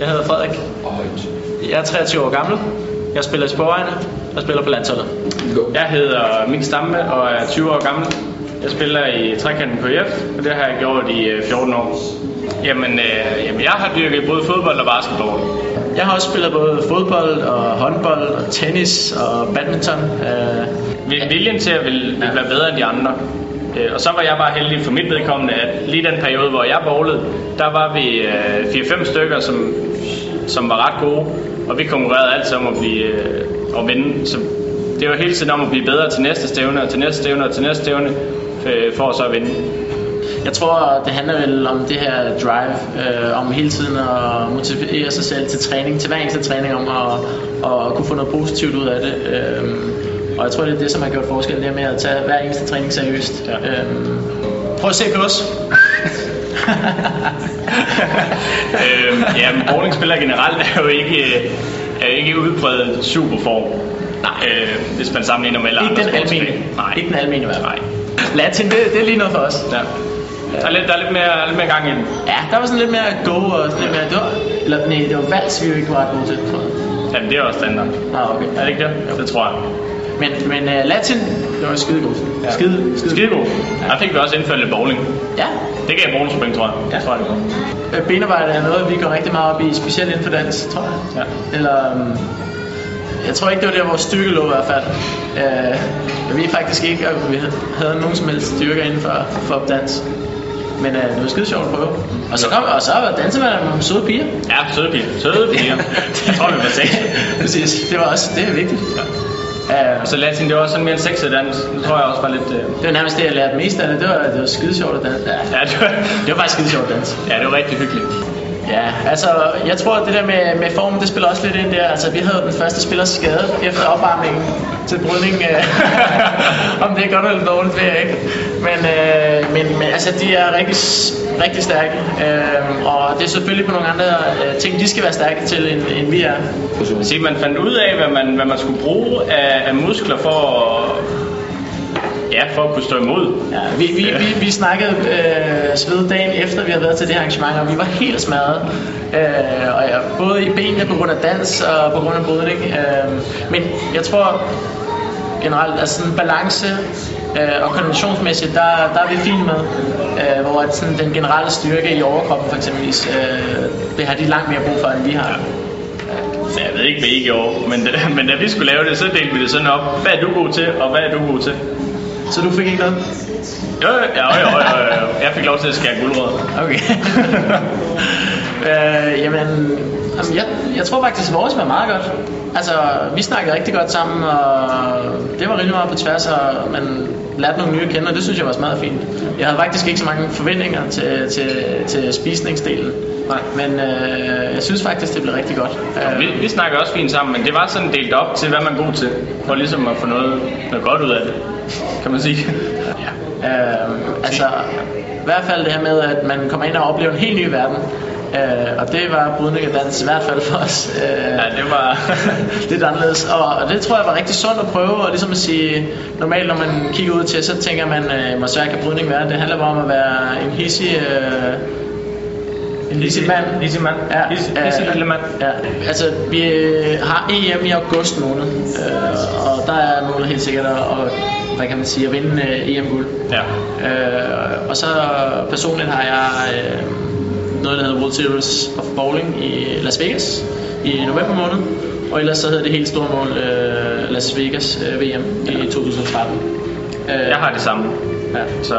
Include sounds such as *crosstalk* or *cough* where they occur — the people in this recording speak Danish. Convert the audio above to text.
Jeg er 23 år gammel. Jeg spiller i Sporvejene og spiller på landsholdet. Jeg hedder Mik Stamme og er 20 år gammel. Jeg spiller i trekanten KF, og det har jeg gjort i øh, 14 år. Jamen, øh, jamen jeg har dyrket både fodbold og basketball. Jeg har også spillet både fodbold og håndbold og tennis og badminton. Øh, Vil- Viljen til at vil, vil være bedre end de andre. Øh, Og så var jeg bare heldig for mit vedkommende, at lige den periode, hvor jeg bowlede, der var vi øh, 4-5 stykker, som, som var ret gode. Og vi konkurrerede altid om at blive øh, at vinde. Så det var hele tiden om at blive bedre til næste stævne, og til næste stævne, og til næste stævne, øh, for så at vinde. Jeg tror, det handler vel om det her drive, øh, om hele tiden at motivere sig selv til træning, til hver eneste træning, om at, at kunne få noget positivt ud af det. Øh, og jeg tror, det er det, som har gjort forskel, det med at tage hver eneste træning seriøst. Ja. Øh, prøv at se på os. *laughs* øh, ja, men bowlingspillere generelt er jo ikke, øh, er jo ikke udbredt superform. Nej. Øh, hvis man sammenligner med alle Ikke andre den almene. Nej. Ikke den almene i hvert fald. Latin, det, det er lige noget for os. Ja. Der er lidt, der er lidt, mere, lidt mere gang i den. Ja, der var sådan lidt mere go og sådan lidt mere... Det var, eller nej, det var vals, vi jo ikke var ret gode til, tror jeg. Jamen, det er også standard. Ah, okay. Er det ikke det? Jo. Det tror jeg. Men, men uh, Latin, det var skide godt. Ja. Skide, skide, Skide god. Der fik vi også indført lidt bowling. Ja. Det gav bonuspoint, tror jeg. Ja. Det tror jeg, det var. Øh, Benarbejde er noget, vi går rigtig meget op i, specielt inden for dans, tror jeg. Ja. Eller, um, jeg tror ikke, det var der, vores styrke lå i hvert fald. Uh, jeg ved faktisk ikke, at vi havde nogen som helst styrker inden for, for dans. Men uh, det var skide sjovt at prøve. Og så, kom, og så var danserne med søde piger. Ja, søde piger. Søde piger. *laughs* Jeg tror, vi var seks. Præcis, det var også, det er vigtigt. Ja. Uh, Og så latin, det var også sådan mere en sexet dans. Det tror jeg også var lidt... Øh... det var nærmest det, jeg lærte mest af det. Det var, det var skide sjovt at danse. Ja, Ja, det var, *laughs* det var faktisk skide sjovt at danse. ja, det var rigtig hyggeligt. Ja, altså jeg tror at det der med, med formen, det spiller også lidt ind der. Altså vi havde den første spiller skadet efter opvarmningen til brydning. Øh, *laughs* om det er godt eller dårligt, ved jeg ikke. Men, øh, men, men altså de er rigtig, rigtig stærke. Øh, og det er selvfølgelig på nogle andre øh, ting, de skal være stærke til, end, end vi er. Så man fandt ud af, hvad man, hvad man skulle bruge af, af muskler for at, ja, for at kunne stå imod. Ja, vi, vi, vi, vi snakkede øh, sved dagen efter, vi havde været til det her arrangement, og vi var helt smadret. Øh, og ja, både i benene på grund af dans og på grund af brydning. Øh, men jeg tror generelt, altså sådan balance øh, og konventionsmæssigt, der, der er vi fint med. Øh, hvor at sådan, den generelle styrke i overkroppen for eksempelvis, øh, det har de langt mere brug for, end vi har. Så jeg ved ikke, hvad I gjorde, men, *laughs* men da vi skulle lave det, så delte vi det sådan op. Hvad er du god til, og hvad er du god til? Så du fik ikke noget? Jo, jo, jo, jo, jo, jo. Jeg fik lov til at skære guldrød. Okay. *laughs* øh, jamen, jamen jeg, jeg tror faktisk, at vores var meget godt. Altså, vi snakkede rigtig godt sammen, og det var rimelig meget på tværs, og man lærte nogle nye at kende, og det synes jeg var meget fint. Jeg havde faktisk ikke så mange forventninger til, til, til spisningsdelen. Nej. Men øh, jeg synes faktisk, det blev rigtig godt. Øh, Vi, vi snakker også fint sammen, men det var sådan delt op til, hvad man er god til. For ligesom at få noget, noget godt ud af det, kan man sige. Ja. Øh, altså, i hvert fald det her med, at man kommer ind og oplever en helt ny verden. Øh, og det var brydning af dans, i hvert fald for os. Øh, Ja, det var... *laughs* lidt anderledes. Og, og det tror jeg var rigtig sundt at prøve, og ligesom at sige, normalt når man kigger ud til, så tænker man, øh, hvor svært kan brydning være? Det handler bare om at være en hissig... Øh, en hissig mand. Hissig mand. Ja, Hissig- hissig lille mand. Ja, altså vi øh, har EM i august måned, øh, og der er målet helt sikkert at, at, hvad kan man sige, at vinde øh, EM-guld. Ja. Øh, og så personligt har jeg øh, noget, der hedder World Series of Bowling i Las Vegas i november måned. Og ellers så hedder det helt store mål øh, Las Vegas øh, VM i 2013. Øh, Jeg har det samme. Ja. Så